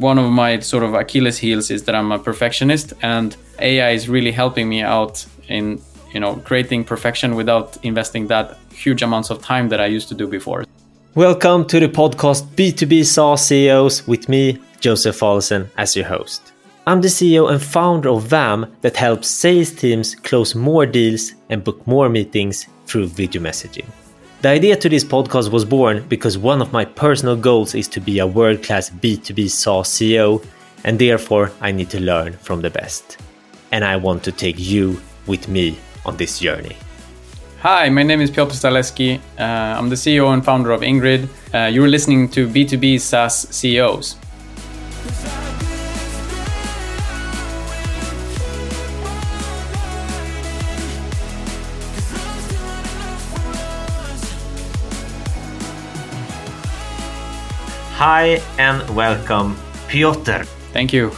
one of my sort of Achilles heels is that I'm a perfectionist, and AI is really helping me out in you know creating perfection without investing that huge amounts of time that I used to do before. Welcome to the podcast B2B SaaS CEOs with me, Josef Fallesen, as your host. I'm the CEO and founder of Vaam that helps sales teams close more deals and book more meetings through video messaging. The idea to this podcast was born because one of my personal goals is to be a world class B2B SaaS CEO, and therefore I need to learn from the best. And I want to take you with me on this journey. Hi, my name is Piotr Zaleski. Uh, I'm the CEO and founder of Ingrid. Uh, you're listening to B2B SaaS CEOs. Hi and welcome, Piotr. Thank you.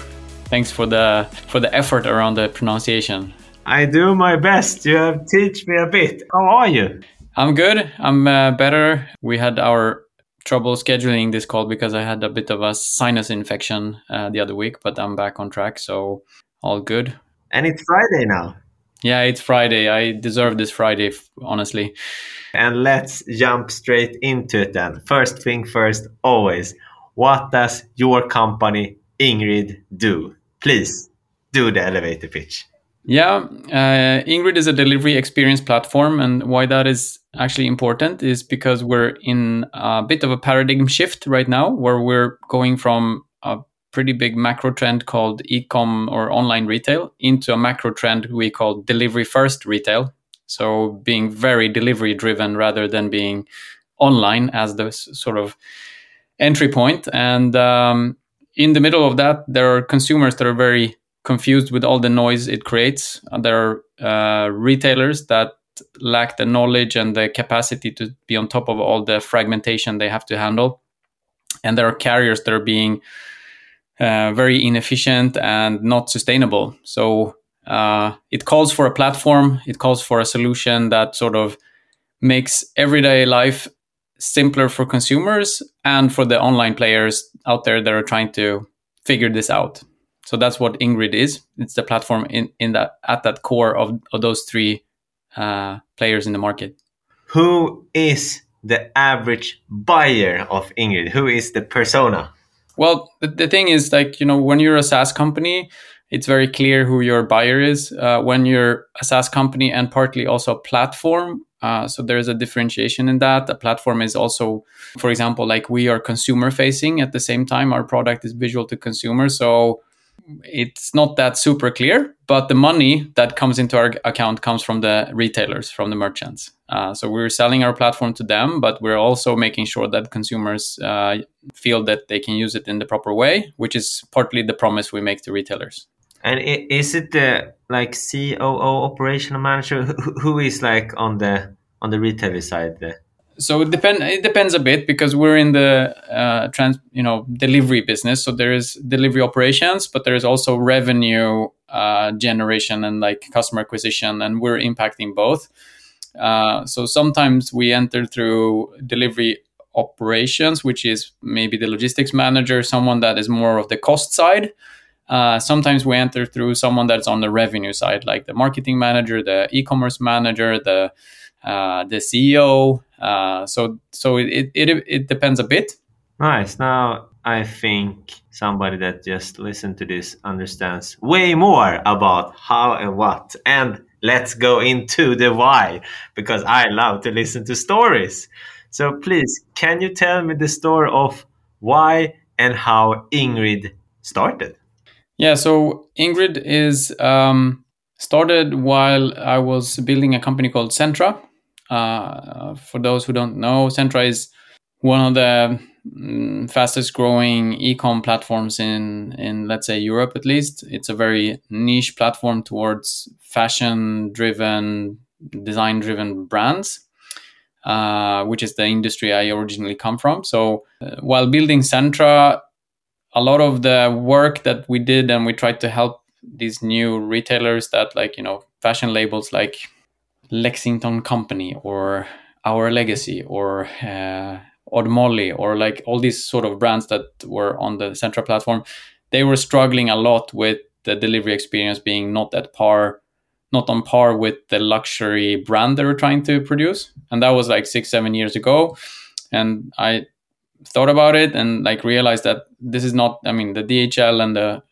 Thanks for the for the effort around the pronunciation. I do my best. You have teach me a bit. How are you? I'm good. I'm uh, better. We had our trouble scheduling this call because I had a bit of a sinus infection uh, the other week, but I'm back on track, so all good. And it's Friday now. Yeah, it's Friday. I deserve this Friday, honestly. And let's jump straight into it then. First thing first, always. What does your company, Ingrid, do? Please do the elevator pitch. Yeah, uh, Ingrid is a delivery experience platform. And why that is actually important is because we're in a bit of a paradigm shift right now where we're going from a pretty big macro trend called e-com or online retail into a macro trend we call delivery first retail. So being very delivery driven rather than being online as the sort of entry point. And um, in the middle of that, there are consumers that are very confused with all the noise it creates. There are uh, retailers that lack the knowledge and the capacity to be on top of all the fragmentation they have to handle. And there are carriers that are being uh, very inefficient and not sustainable. So uh, it calls for a platform, it calls for a solution that sort of makes everyday life simpler for consumers and for the online players out there that are trying to figure this out. So that's what Ingrid is. It's the platform in, in that at that core of, of those three uh, players in the market. Who is the average buyer of Ingrid? Who is the persona? Well, the, the thing is, like, you know, when you're a SaaS company, it's very clear who your buyer is. Uh, when you're a SaaS company and partly also a platform, uh, so there's a differentiation in that. A platform is also, for example, like we are consumer facing at the same time. Our product is visual to consumer. So it's not that super clear, but the money that comes into our account comes from the retailers, from the merchants. Uh, so we're selling our platform to them, but we're also making sure that consumers uh, feel that they can use it in the proper way, which is partly the promise we make to retailers. And is it the like COO operational manager who is like on the on the retailer side? There? So it depend it depends a bit because we're in the uh, trans you know delivery business. So there is delivery operations but there is also revenue uh, generation and like customer acquisition and we're impacting both. Uh, so sometimes we enter through delivery operations which is maybe the logistics manager someone that is more of the cost side. Uh, sometimes we enter through someone that's on the revenue side like the marketing manager the e-commerce manager the the CEO. Uh, so so it, it it depends a bit. Nice. Now I think somebody that just listened to this understands way more about how and what. And let's go into the why because I love to listen to stories. So please, can you tell me the story of why and how Ingrid started? Yeah, so Ingrid is um, started while I was building a company called Centra, uh, for those who don't know, Centra is one of the um, fastest growing e-com platforms in in let's say Europe at least. It's a very niche platform towards fashion driven, design driven brands. Uh, which is the industry I originally come from. So uh, while building Centra, a lot of the work that we did and we tried to help these new retailers that like you know fashion labels like Lexington Company or Our Legacy or uh, Odd Molly or like all these sort of brands that were on the Centra platform, they were struggling a lot with the delivery experience being not at par, not on par with the luxury brand they were trying to produce. And that was like six, seven years ago. And I thought about it and like realized that this is not, I mean, the DHL and the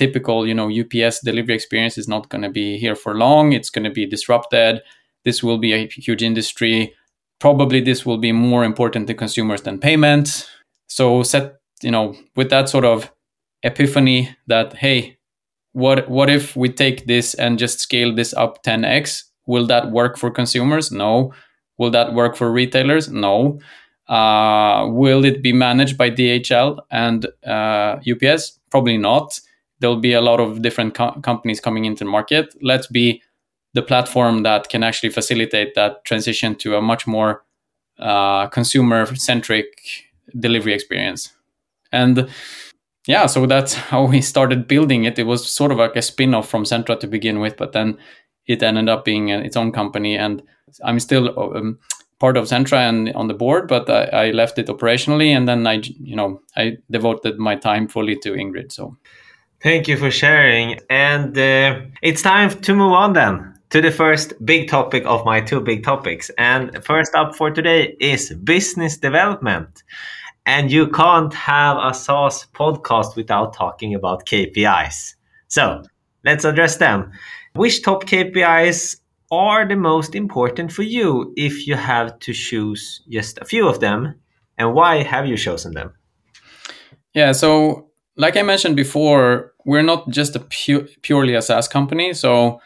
typical, you know, UPS delivery experience is not going to be here for long. It's going to be disrupted. This will be a huge industry. Probably this will be more important to consumers than payments. So set, you know, with that sort of epiphany that hey, what what if we take this and just scale this up 10x? Will that work for consumers? No. Will that work for retailers? No. Uh, will it be managed by DHL and uh, UPS? Probably not. There'll be a lot of different co- companies coming into the market. Let's be the platform that can actually facilitate that transition to a much more uh, consumer centric delivery experience. And yeah, so that's how we started building it. It was sort of like a spin off from Centra to begin with, but then it ended up being its own company. And I'm still um, part of Centra and on the board, but I, I, left it operationally, and then I, you know, I devoted my time fully to Ingrid. So, thank you for sharing. And uh, it's time to move on then to the first big topic of my two big topics. And first up for today is business development. And you can't have a SaaS podcast without talking about KPIs. So let's address them. Which top KPIs are the most important for you if you have to choose just a few of them? And why have you chosen them? Yeah, so like I mentioned before, we're not just a pu- purely a SaaS company. So,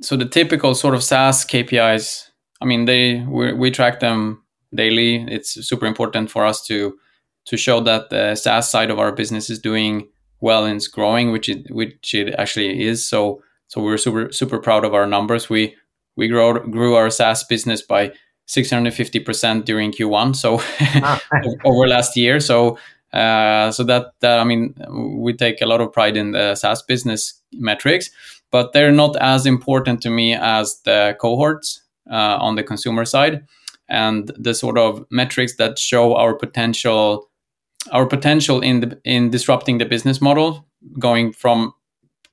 so the typical sort of SaaS KPIs, I mean, they we, we track them daily. It's super important for us to to show that the SaaS side of our business is doing well and it's growing, which it which it actually is. So so we're super super proud of our numbers. We we grow, grew our SaaS business by 650% during Q1, so ah. over last year. So uh, so that that I mean we take a lot of pride in the SaaS business metrics, but they're not as important to me as the cohorts uh, on the consumer side. And the sort of metrics that show our potential our potential in the in disrupting the business model going from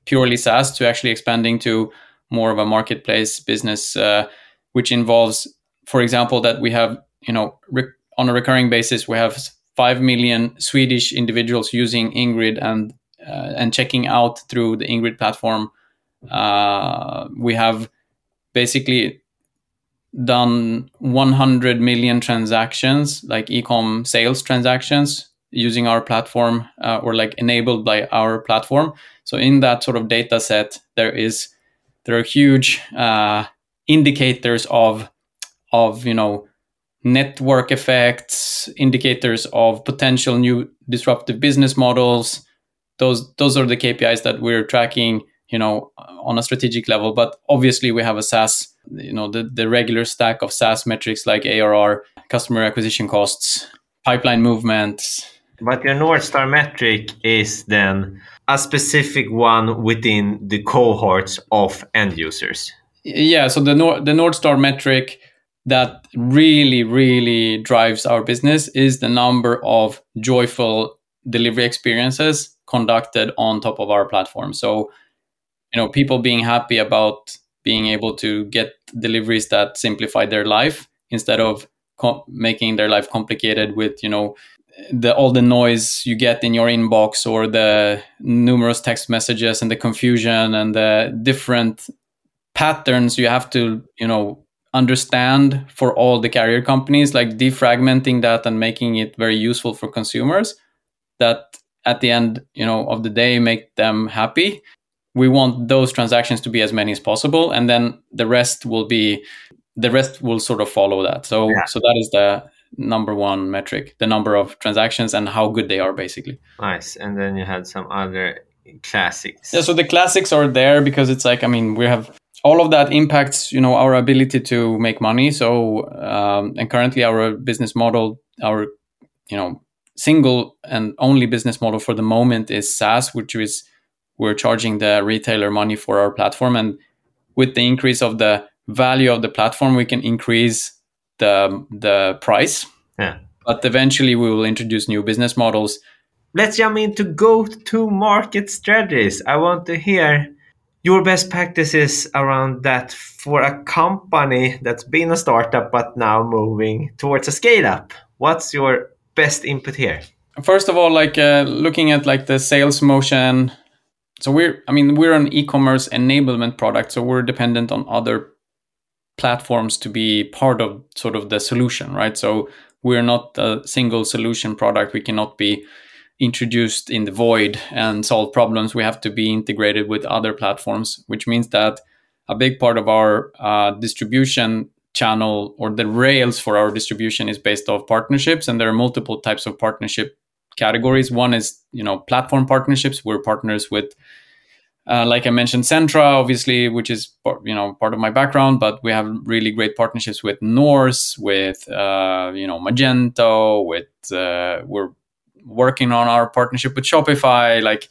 purely SaaS to actually expanding to more of a marketplace business uh, which involves for example that we have you know rec- on a recurring basis we have 5 million Swedish individuals using Ingrid and uh, and checking out through the Ingrid platform uh, we have basically done 100 million transactions, like ecom sales transactions, using our platform uh, or like enabled by our platform. So in that sort of data set, there is there are huge uh, indicators of of you know network effects, indicators of potential new disruptive business models. Those those are the KPIs that we're tracking, you know, on a strategic level. But obviously, we have a SaaS you know the, the regular stack of SaaS metrics like ARR, customer acquisition costs, pipeline movements. But your North Star metric is then a specific one within the cohorts of end users. Yeah, so the Nor- the North Star metric that really really drives our business is the number of joyful delivery experiences conducted on top of our platform. So, you know, people being happy about being able to get deliveries that simplify their life instead of making their life complicated with you know the all the noise you get in your inbox or the numerous text messages and the confusion and the different patterns you have to you know understand for all the carrier companies like defragmenting that and making it very useful for consumers that at the end you know of the day make them happy. We want those transactions to be as many as possible and then the rest will be the rest will sort of follow that. So yeah. so that is the number one metric the number of transactions and how good they are basically. Nice. And then you had some other classics. Yeah so the classics are there because it's like i mean we have all of that impacts you know our ability to make money so um, and currently our business model our you know single and only business model for the moment is saas which is we're charging the retailer money for our platform and with the increase of the value of the platform we can increase the the price yeah but eventually we will introduce new business models. Let's jump into go-to-market strategies. I want to hear your best practices around that for a company that's been a startup but now moving towards a scale up. What's your best input here? First of all, like uh, looking at like the sales motion. So we're, I mean, we're an e-commerce enablement product, so we're dependent on other platforms to be part of sort of the solution, right? So we're not a single solution product. We cannot be introduced in the void and solve problems. We have to be integrated with other platforms, which means that a big part of our uh, distribution channel or the rails for our distribution is based off partnerships and there are multiple types of partnership categories one is you know platform partnerships we're partners with uh, like I mentioned, Centra, obviously, which is you know part of my background, but we have really great partnerships with Norce, with uh, you know Magento, with uh, we're working on our partnership with Shopify, like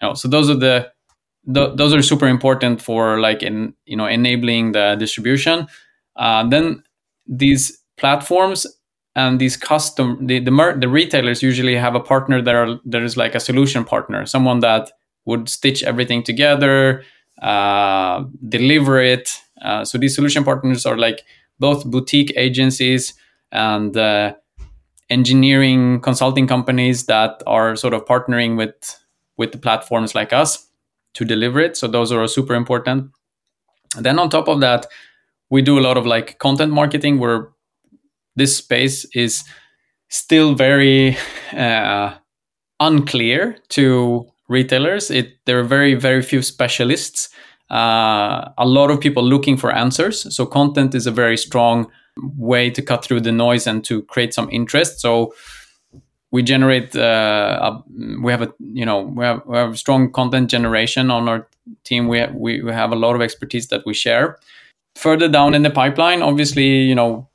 you know, so those are the th- those are super important for like in you know enabling the distribution. Uh, then these platforms and these custom the the, mer- the retailers usually have a partner that are that is like a solution partner, someone that would stitch everything together, uh, deliver it. Uh, so these solution partners are like both boutique agencies and uh, engineering consulting companies that are sort of partnering with with the platforms like us to deliver it. So those are super important. And then on top of that, we do a lot of like content marketing where this space is still very uh, unclear to retailers. It there are very very few specialists. Uh, a lot of people looking for answers. So content is a very strong way to cut through the noise and to create some interest. So we generate. Uh, a, we have a you know we have, we have strong content generation on our team. We have, we, we have a lot of expertise that we share. Further down in the pipeline, obviously, you know,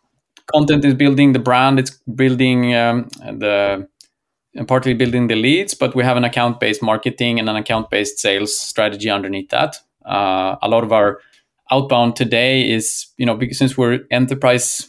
content is building the brand. It's building um, the partly building the leads, but we have an account based marketing and an account based sales strategy underneath that. Uh, a lot of our outbound today is, you know, because since we're enterprise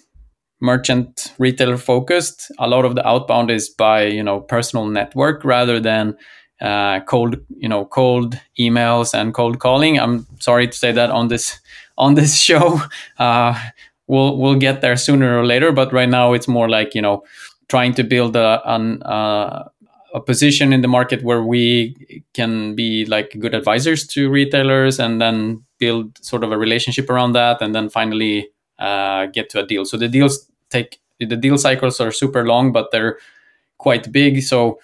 merchant retailer focused, a lot of the outbound is by, you know, personal network rather than uh, cold, you know, cold emails and cold calling. I'm sorry to say that on this on this show. Uh, we'll we'll get there sooner or later, but right now it's more like you know trying to build a an, uh, a position in the market where we can be like good advisors to retailers and then build sort of a relationship around that and then finally uh, get to a deal. So the deals take the deal cycles are super long but they're quite big. So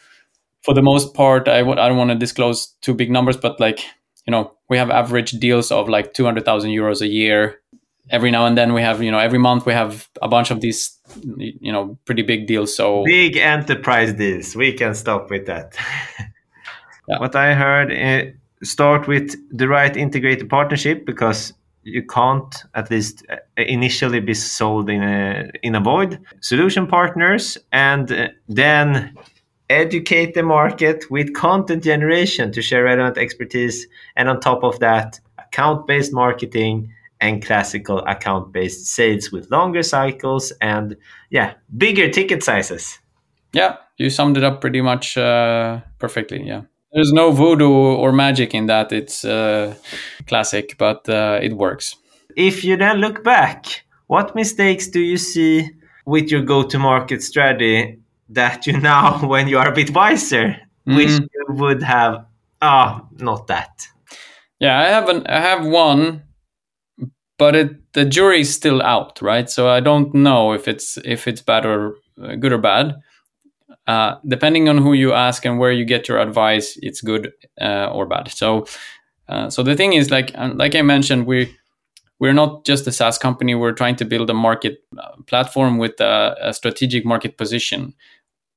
for the most part I w- I don't want to disclose too big numbers but like you know we have average deals of like 200000 euros a year. Every now and then we have you know every month we have a bunch of these you know pretty big deals so big enterprise deals. We can stop with that. Yeah. what i heard uh, start with the right integrated partnership because you can't at least uh, initially be sold in a in a void. Solution partners and uh, then educate the market with content generation to share relevant expertise and on top of that account based marketing and classical account based sales with longer cycles and yeah bigger ticket sizes. Yeah you summed it up pretty much uh, perfectly yeah there's no voodoo or magic in that it's uh, classic but uh, it works if you then look back what mistakes do you see with your go to market strategy that you now when you are a bit wiser mm. wish you would have ah oh, not that yeah i have an i have one but it, the jury's still out, right? So I don't know if it's if it's bad or uh, good or bad. Uh, depending on who you ask and where you get your advice, it's good uh, or bad. So, uh, so the thing is, like uh, like I mentioned, we we're not just a SaaS company. We're trying to build a market uh, platform with a, a strategic market position.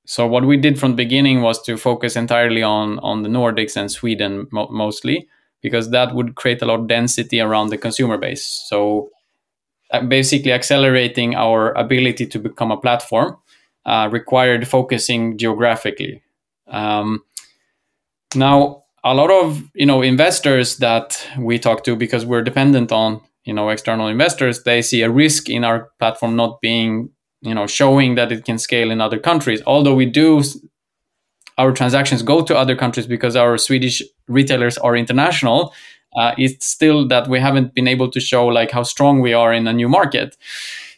So what we did from the beginning was to focus entirely on on the Nordics and Sweden mo- mostly because that would create a lot of density around the consumer base. So uh, basically accelerating our ability to become a platform uh, required focusing geographically. Um, now, a lot of you know investors that we talk to, because we're dependent on you know external investors, they see a risk in our platform not being you know showing that it can scale in other countries although we do our transactions go to other countries because our swedish retailers are international uh, it's still that we haven't been able to show like how strong we are in a new market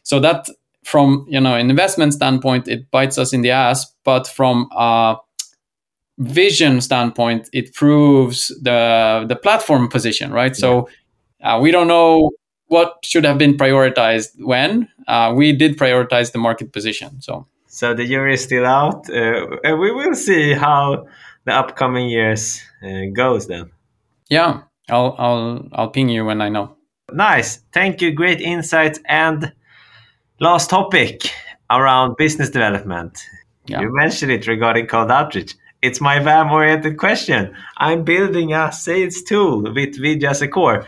so that from you know an investment standpoint it bites us in the ass but from a vision standpoint it proves the the platform position right? Yeah. so uh, we don't know what should have been prioritized when. Uh, we did prioritize the market position so. So the jury is still out. Uh, we will see how the upcoming years uh, goes then. Yeah i'll i'll i'll ping you when i know. Nice. Thank you. Great insights and last topic around business development yeah. you mentioned it regarding cold outreach it's my Vaam oriented question. I'm building a sales tool with Vidya as a core.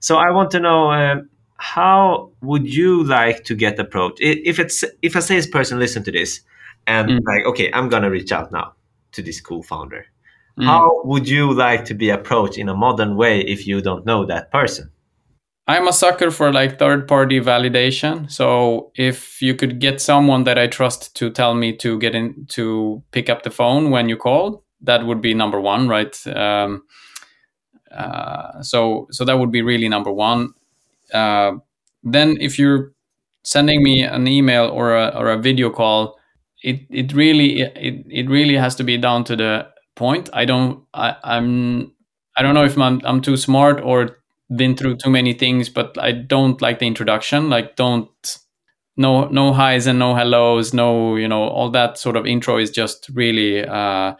So I want to know uh, how would you like to get approached? If it's if a salesperson listen to this and mm. like, okay, I'm gonna reach out now to this cool founder. Mm. How would you like to be approached in a modern way if you don't know that person? I'm a sucker for like third party validation. So if you could get someone that I trust to tell me to get in to pick up the phone when you call, that would be number one, right? Um, uh, so so that would be really number one. Uh, then if you're sending me an email or a, or a video call, it it really it, it really has to be down to the point. I don't I, I'm I don't know if I'm I'm too smart or been through too many things, but I don't like the introduction. Like don't no no highs and no hellos, no you know all that sort of intro is just really uh,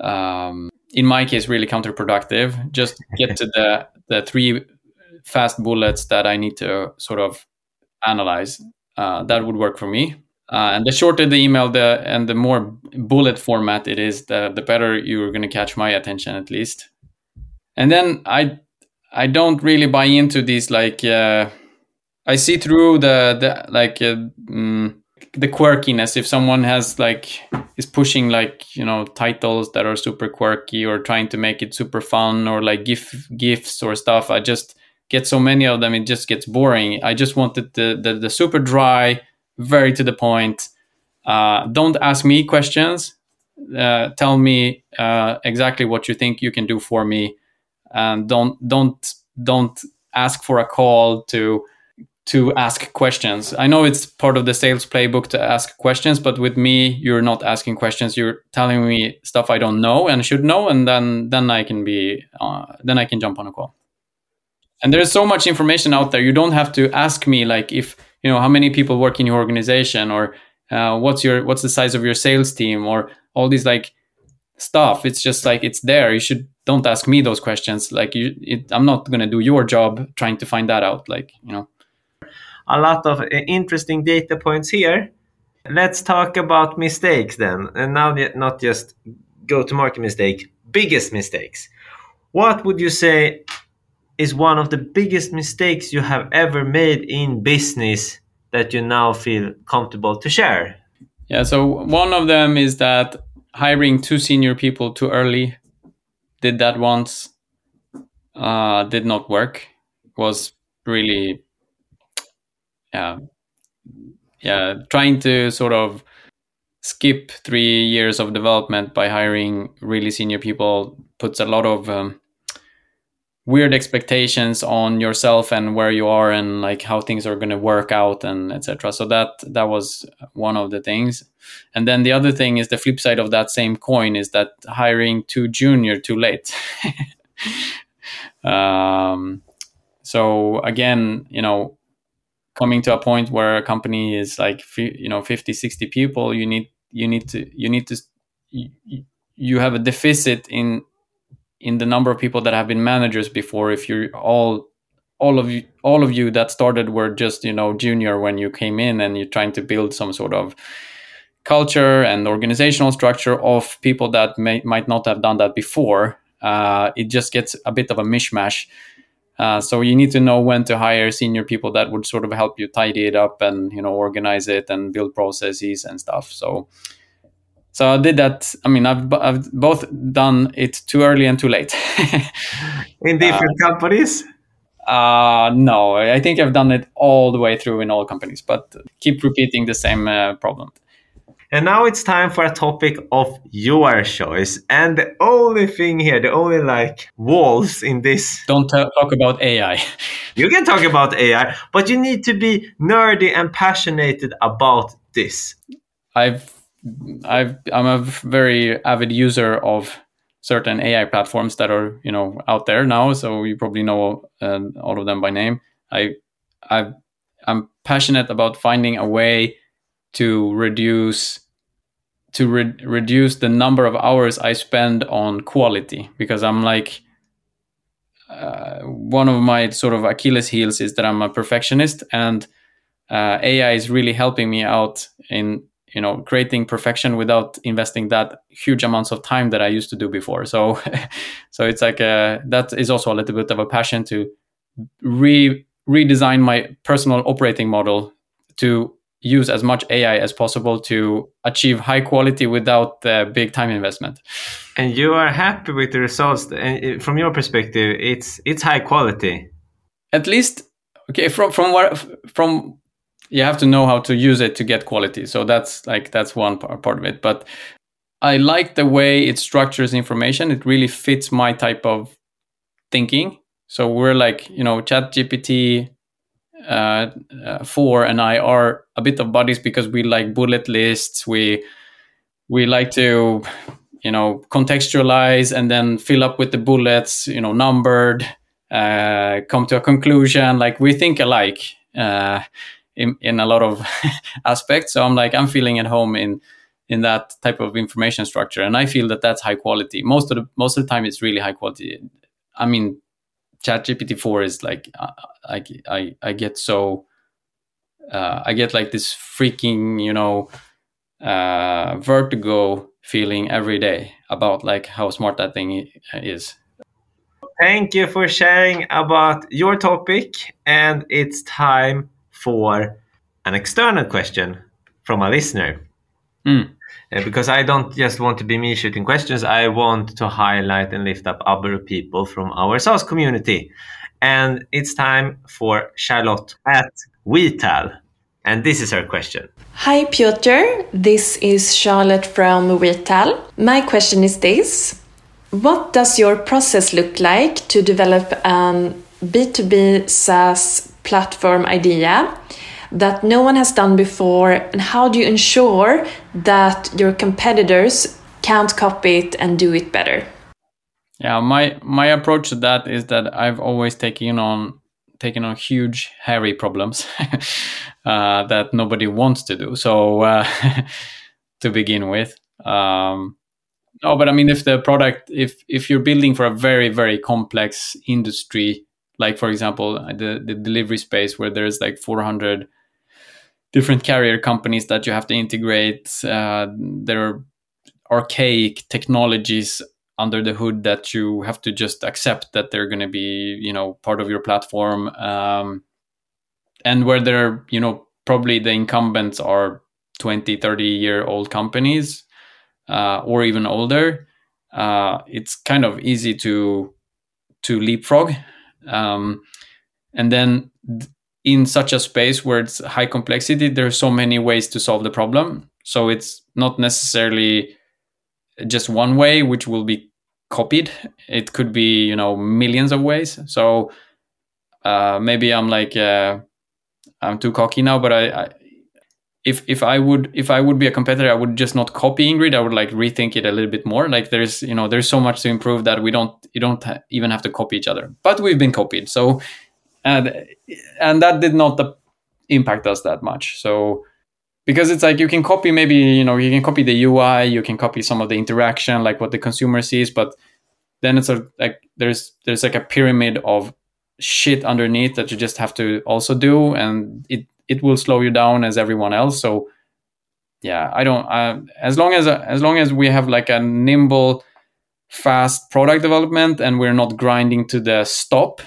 um, in my case really counterproductive. Just get to the the three fast bullets that I need to sort of analyze. Uh, that would work for me. Uh, and the shorter the email, the and the more bullet format it is, the the better you're going to catch my attention at least. And then I I don't really buy into these like uh, I see through the the like uh, mm, the quirkiness. If someone has like is pushing like you know titles that are super quirky or trying to make it super fun or like gif gifs or stuff I just get so many of them it just gets boring. I just wanted the the, the super dry very to the point. Uh, don't ask me questions. Uh, tell me uh, exactly what you think you can do for me and don't don't don't ask for a call to to ask questions. I know it's part of the sales playbook to ask questions, but with me, you're not asking questions. You're telling me stuff I don't know and should know, and then then I can be uh, then I can jump on a call. And there's so much information out there. You don't have to ask me like if you know how many people work in your organization or uh, what's your what's the size of your sales team or all these like stuff. It's just like it's there. You should don't ask me those questions. Like you, it, I'm not going to do your job trying to find that out. Like you know, a lot of uh, interesting data points here. Let's talk about mistakes then, and now not just go to market mistake, biggest mistakes. What would you say is one of the biggest mistakes you have ever made in business that you now feel comfortable to share? Yeah, so one of them is that hiring two senior people too early did that once uh, did not work was really yeah yeah trying to sort of skip three years of development by hiring really senior people puts a lot of um, weird expectations on yourself and where you are and like how things are going to work out and etc so that that was one of the things. And then the other thing is the flip side of that same coin is that hiring too junior too late. Um, so again you know coming to a point where a company is like you know 50 60 people you need you need to you need to you, you have a deficit in in the number of people that have been managers before if you're all all of you all of you that started were just you know junior when you came in and you're trying to build some sort of culture and organizational structure of people that may, might not have done that before uh, it just gets a bit of a mishmash. Uh, so you need to know when to hire senior people that would sort of help you tidy it up and you know organize it and build processes and stuff. So so I did that. I mean, I've, I've both done it too early and too late. in different uh, companies? Uh, no, I think I've done it all the way through in all companies, but keep repeating the same uh, problem. And now it's time for a topic of your choice. And the only thing here, the only like walls in this. Don't t- talk about AI. you can talk about AI, but you need to be nerdy and passionate about this. I've, I've, I'm a very avid user of certain AI platforms that are you know out there now. So you probably know uh, all of them by name. I, I, I'm passionate about finding a way to reduce to re- reduce the number of hours I spend on quality because I'm like uh, one of my sort of Achilles heels is that I'm a perfectionist and uh, AI is really helping me out in you know creating perfection without investing that huge amounts of time that I used to do before. So so it's like a, that is also a little bit of a passion to re redesign my personal operating model to use as much AI as possible to achieve high quality without the big time investment. And you are happy with the results, and uh, from your perspective, it's it's high quality. At least, okay, from from what from you have to know how to use it to get quality. So that's like that's one part of it. But I like the way it structures information. It really fits my type of thinking. So we're like, you know, ChatGPT uh, uh, four and I are a bit of buddies because we like bullet lists. We we like to you know contextualize and then fill up with the bullets. You know, numbered. Uh, come to a conclusion. Like we think alike uh, in in a lot of aspects. So I'm like I'm feeling at home in in that type of information structure, and I feel that that's high quality. Most of the most of the time, it's really high quality. I mean, ChatGPT four is like uh, I I I get so uh, I get like this freaking you know uh, vertigo feeling every day about like how smart that thing is. Thank you for sharing about your topic, and it's time for an external question from a listener. Mm. because I don't just want to be me shooting questions, I want to highlight and lift up other people from our SaaS community. And it's time for Charlotte at WeTal. And this is her question. Hi, Piotr. This is Charlotte from WeTal. My question is this What does your process look like to develop a B2B SaaS platform idea that no one has done before? And how do you ensure that your competitors can't copy it and do it better? Yeah, my my approach to that is that I've always taken on taken on huge hairy problems uh, that nobody wants to do. So uh, to begin with, um, no, but I mean, if the product, if if you're building for a very very complex industry, like for example the the delivery space where there's like 400 different carrier companies that you have to integrate, uh, there are archaic technologies under the hood that you have to just accept that they're going to be you know part of your platform um, and where they're you know probably the incumbents are 20 30 year old companies uh, or even older uh, it's kind of easy to to leapfrog um, and then in such a space where it's high complexity there are so many ways to solve the problem. So it's not necessarily just one way which will be copied. It could be you know millions of ways. So uh, maybe i'm like uh, i'm too cocky now but I, I, if if i would if i would be a competitor i would just not copy ingrid. I would like rethink it a little bit more. Like there's you know there's so much to improve that we don't you don't ha- even have to copy each other. But we've been copied so and and that did not impact us that much. So because it's like you can copy maybe you know you can copy the UI, you can copy some of the interaction, like what the consumer sees, but then it's a, like there's there's like a pyramid of shit underneath that you just have to also do, and it it will slow you down as everyone else. So yeah, I don't uh, as long as as long as we have like a nimble, fast product development and we're not grinding to the stop,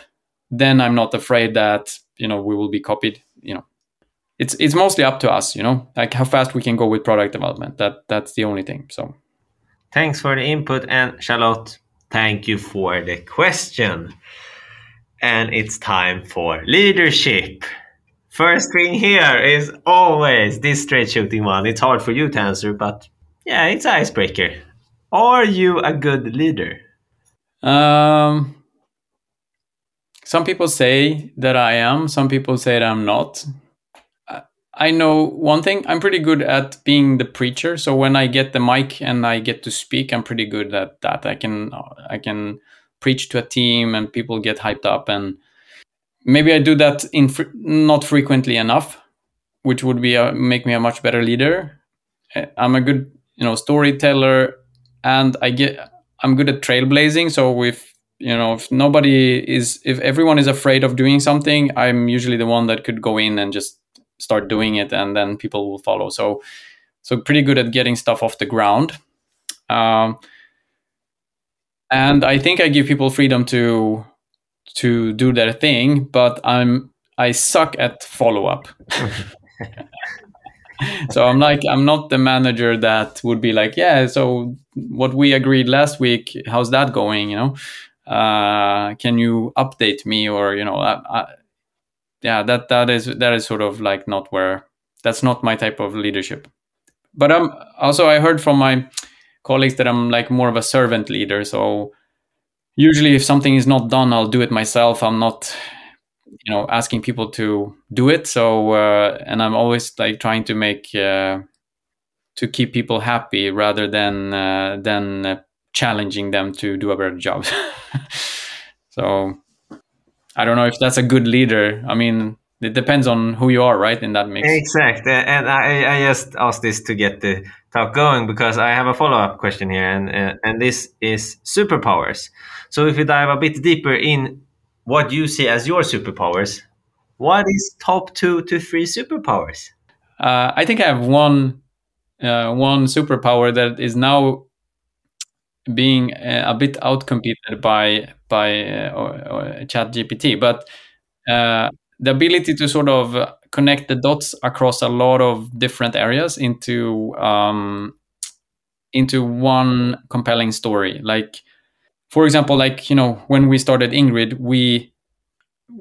then I'm not afraid that you know we will be copied. You know it's it's mostly up to us, you know, like how fast we can go with product development. That that's the only thing. So, thanks for the input, and Charlotte, thank you for the question. and it's time for leadership. First thing here is always this straight shooting one. It's hard for you to answer, but yeah, it's icebreaker. Are you a good leader? Um, some people say that I am. Some people say that I'm not. I know one thing. I'm pretty good at being the preacher. So when I get the mic and I get to speak, I'm pretty good at that. I can I can preach to a team and people get hyped up and maybe I do that in fr- not frequently enough, which would be a, make me a much better leader. Eh, I'm a good you know storyteller and I get I'm good at trailblazing. So if you know if nobody is if everyone is afraid of doing something, I'm usually the one that could go in and just start doing it and then people will follow. So so pretty good at getting stuff off the ground. Um, and I think I give people freedom to to do their thing, but I'm I suck at follow up. so I'm like I'm not the manager that would be like, yeah, so what we agreed last week, how's that going? You know, uh, can you update me or you know, I, I, yeah, that that is that is sort of like not where that's not my type of leadership. But I'm also I heard from my colleagues that I'm like more of a servant leader, so usually if something is not done i'll do it myself. I'm not you know asking people to do it. So uh, and i'm always like trying to make uh, to keep people happy rather than uh, than uh, challenging them to do a better job. So i don't know if that's a good leader. I mean it depends on who you are right in that mix. Exactly and i, I just asked this to get the talk going because i have a follow-up question here and uh, and this is superpowers so if we dive a bit deeper in what you see as your superpowers, what is top two to three superpowers? Uh, I think I have one uh, one superpower that is now being uh, a bit outcompeted by by uh, ChatGPT, but uh, the ability to sort of connect the dots across a lot of different areas into um, into one compelling story, like for example, like you know, when we started Ingrid, we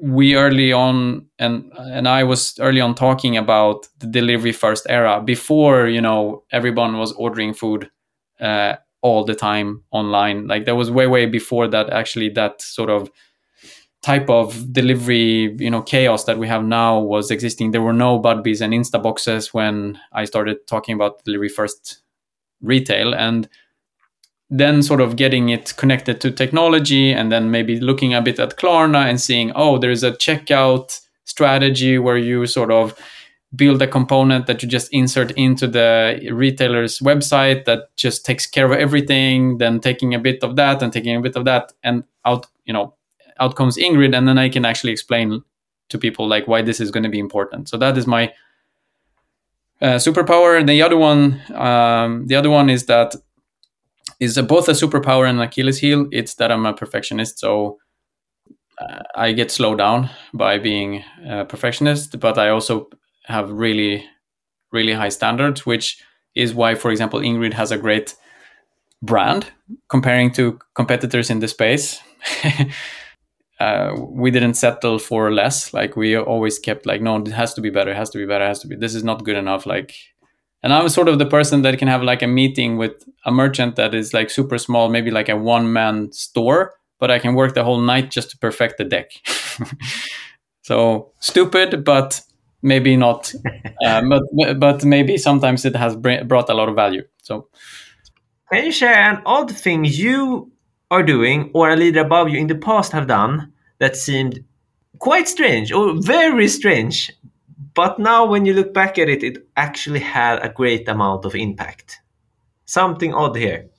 we early on and and I was early on talking about the delivery first era before you know everyone was ordering food uh, all the time online. Like that was way way before that actually that sort of type of delivery you know chaos that we have now was existing. There were no Budbees and Instaboxes when I started talking about delivery first retail and then sort of getting it connected to technology and then maybe looking a bit at Klarna and seeing, oh, there's a checkout strategy where you sort of build a component that you just insert into the retailer's website that just takes care of everything, then taking a bit of that and taking a bit of that and out, you know, out comes Ingrid and then I can actually explain to people like why this is going to be important. So that is my uh, superpower. And the other one, um, the other one is that is both a superpower and an Achilles heel. It's that I'm a perfectionist, so uh, I get slowed down by being a perfectionist, but I also have really, really high standards, which is why, for example, Ingrid has a great brand comparing to competitors in the space. uh, we didn't settle for less. Like we always kept like, no, it has to be better, it has to be better, it has to be. This is not good enough. Like and i'm sort of the person that can have like a meeting with a merchant that is like super small maybe like a one man store but i can work the whole night just to perfect the deck. So stupid but maybe not uh, but but maybe sometimes it has brought a lot of value so. Can you share an odd thing you are doing or a leader above you in the past have done that seemed quite strange or very strange but now when you look back at it, it actually had a great amount of impact. Something odd here.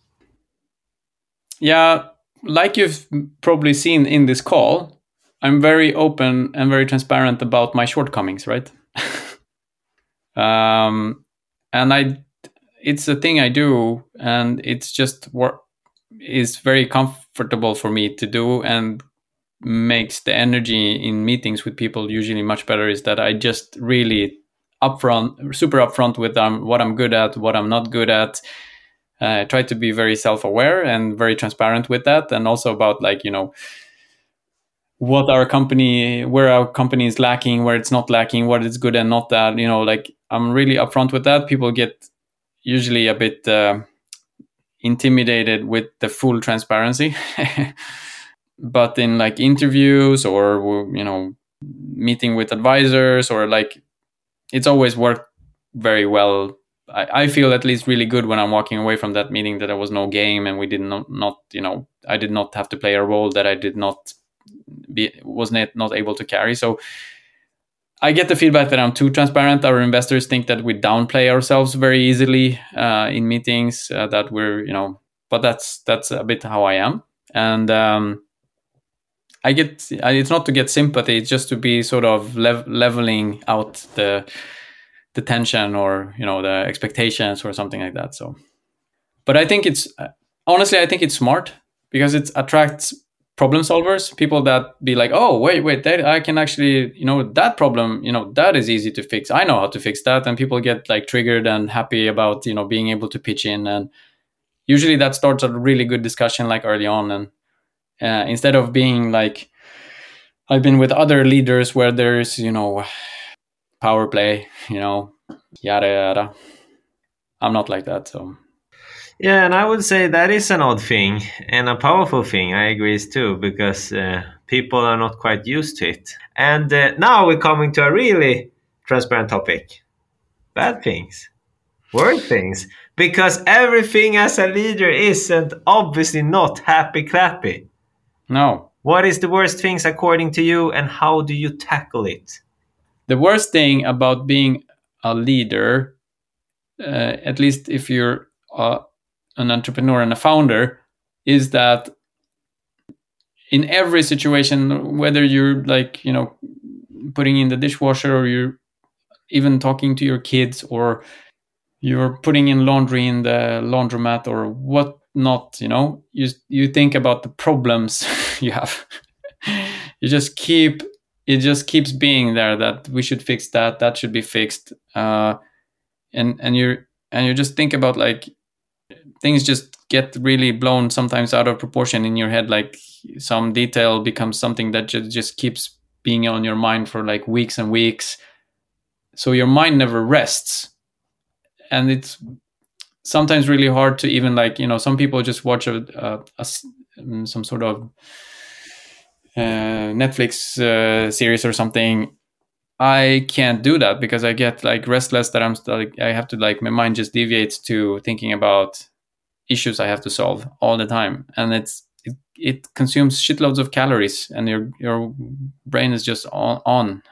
Yeah, like you've probably seen in this call, I'm very open and very transparent about my shortcomings, right? um, and I, it's a thing I do, and it's just what is very comfortable for me to do, and makes the energy in meetings with people usually much better is that I just really upfront, super upfront with um, what I'm good at, what I'm not good at. Uh, try to be very self-aware and very transparent with that, and also about like you know what our company where our company is lacking where it's not lacking what is good and not that you know like i'm really upfront with that people get usually a bit uh, intimidated with the full transparency but in like interviews or you know meeting with advisors or like it's always worked very well I, I feel at least really good when i'm walking away from that meeting that there was no game and we did not not you know i did not have to play a role that i did not be was not, not able to carry. So I get the feedback that I'm too transparent. Our investors think that we downplay ourselves very easily uh, in meetings. Uh, that we're you know, but that's that's a bit how I am, and um, I get it's not to get sympathy. It's just to be sort of lev- leveling out the the tension or you know the expectations or something like that. So, but I think it's honestly I think it's smart because it attracts problem solvers people that be like oh wait wait that i can actually you know that problem you know that is easy to fix i know how to fix that and people get like triggered and happy about you know being able to pitch in and usually that starts a really good discussion like early on and uh, instead of being like i've been with other leaders where there's you know power play you know yada yada i'm not like that so yeah, and I would say that is an odd thing and a powerful thing. I agree too because uh, people are not quite used to it. And uh, now we're coming to a really transparent topic: bad things, worse things. Because everything as a leader isn't obviously not happy clappy. No. What is the worst things according to you, and how do you tackle it? The worst thing about being a leader, uh, at least if you're uh, an entrepreneur and a founder is that in every situation whether you're like you know putting in the dishwasher or you're even talking to your kids or you're putting in laundry in the laundromat or what not you know? You you think about the problems you have. You just keep it just keeps being there that we should fix that that should be fixed. Uh, and and you're and you just think about like things just get really blown sometimes out of proportion in your head like some detail becomes something that just, just keeps being on your mind for like weeks and weeks. So your mind never rests and it's sometimes really hard to even like you know some people just watch a, a, a mm, some sort of uh, netflix uh, series or something I can't do that because I get like restless that I'm like I have to like my mind just deviates to thinking about issues I have to solve all the time, and it's it, it consumes shitloads of calories, and your your brain is just on, on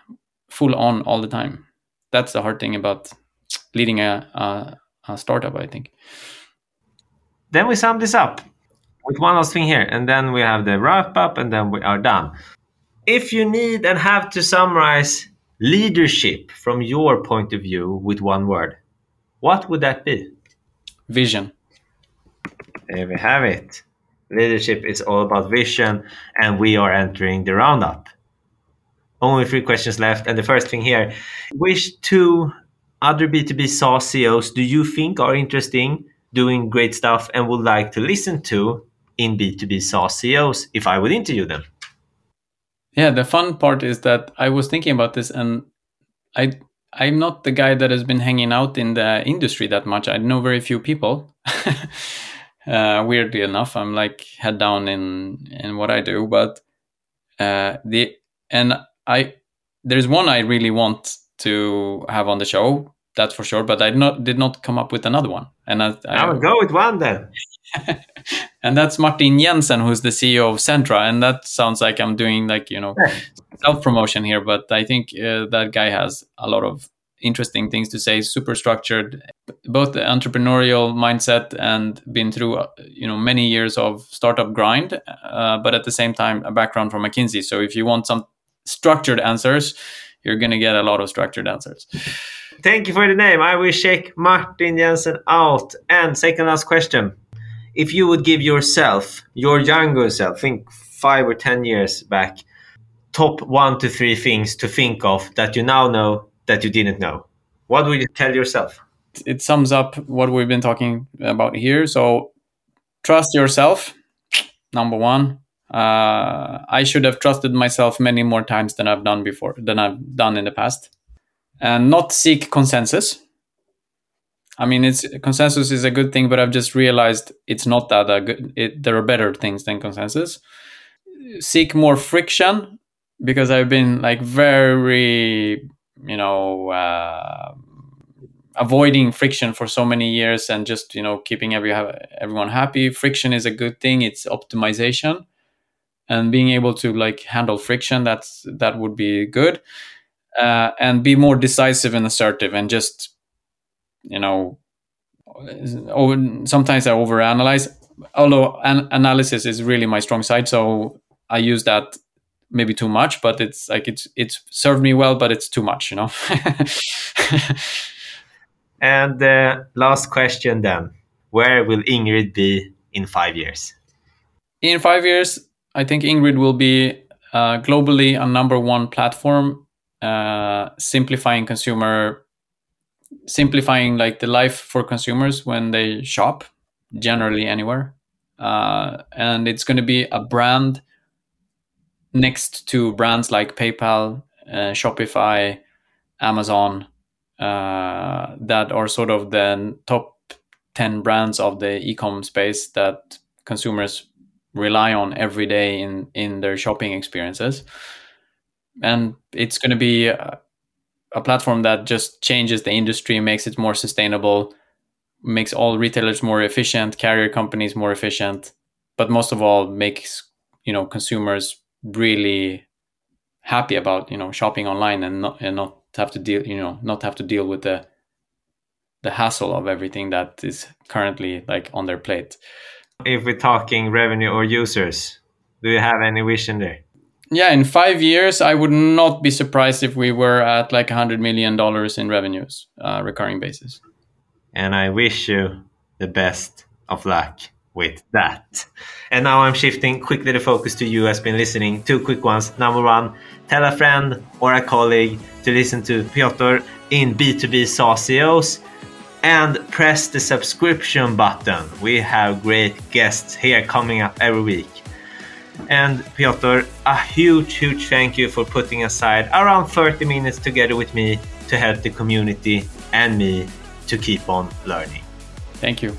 full on all the time. That's the hard thing about leading a, a, a startup, I think. Then we sum this up with one last thing here, and then we have the wrap up, and then we are done. If you need and have to summarize leadership from your point of view with one word, what would that be? Vision. There we have it. Leadership is all about vision, and we are entering the roundup. Only three questions left. And the first thing here which two other B2B SaaS CEOs do you think are interesting, doing great stuff, and would like to listen to in B2B SaaS CEOs if I would interview them? Yeah, the fun part is that I was thinking about this and I I'm not the guy that has been hanging out in the industry that much. I know very few people. uh, weirdly enough, I'm like head down in in what I do, but uh, the and I there's one I really want to have on the show. That's for sure. But I not did not come up with another one. And I, I, I will go with one then. and that's Martin Jensen, who's the CEO of Centra. And that sounds like I'm doing like you know self promotion here, but I think uh, that guy has a lot of interesting things to say super structured both the entrepreneurial mindset and been through uh, you know many years of startup grind uh, but at the same time a background from mckinsey so if you want some structured answers you're going to get a lot of structured answers thank you for the name i will check martin jensen out and second last question if you would give yourself your younger self think five or ten years back top one to three things to think of that you now know that you didn't know? What would you tell yourself? It sums up what we've been talking about here. So trust yourself, number one. Uh, I should have trusted myself many more times than I've done before, than I've done in the past, and not seek consensus. I mean, it's consensus is a good thing, but I've just realized it's not that a good. It, there are better things than consensus. Seek more friction because I've been like very, you know, uh, avoiding friction for so many years and just you know keeping every everyone happy. Friction is a good thing. It's optimization and being able to like handle friction that's that would be good. Uh, and be more decisive and assertive and just you know over, sometimes i overanalyze although an- analysis is really my strong side so i use that maybe too much but it's like it's it's served me well but it's too much you know? And the last question then where will ingrid be in five years? In five years I think Ingrid will be uh, globally a number one platform, uh, simplifying consumer, simplifying like the life for consumers when they shop, generally anywhere, uh, and it's going to be a brand next to brands like PayPal, uh, Shopify, Amazon, uh, that are sort of the top ten brands of the e-com space that consumers rely on every day in in their shopping experiences. And it's going to be a, a, platform that just changes the industry makes it more sustainable makes all retailers more efficient carrier companies more efficient but most of all makes you know consumers really happy about you know shopping online and not and not have to deal you know not have to deal with the the hassle of everything that is currently like on their plate if we're talking revenue or users, do you have any vision there? Yeah, in five years, I would not be surprised if we were at like a hundred million dollars in revenues, uh, recurring basis. And I wish you the best of luck with that. And now I'm shifting quickly the focus to you has been listening. Two quick ones. Number one, tell a friend or a colleague to listen to Piotr in B2B SaaS CEOs and press the subscription button. We have great guests here coming up every week. And Piotr, a huge, huge thank you for putting aside around 30 minutes together with me to help the community and me to keep on learning. Thank you.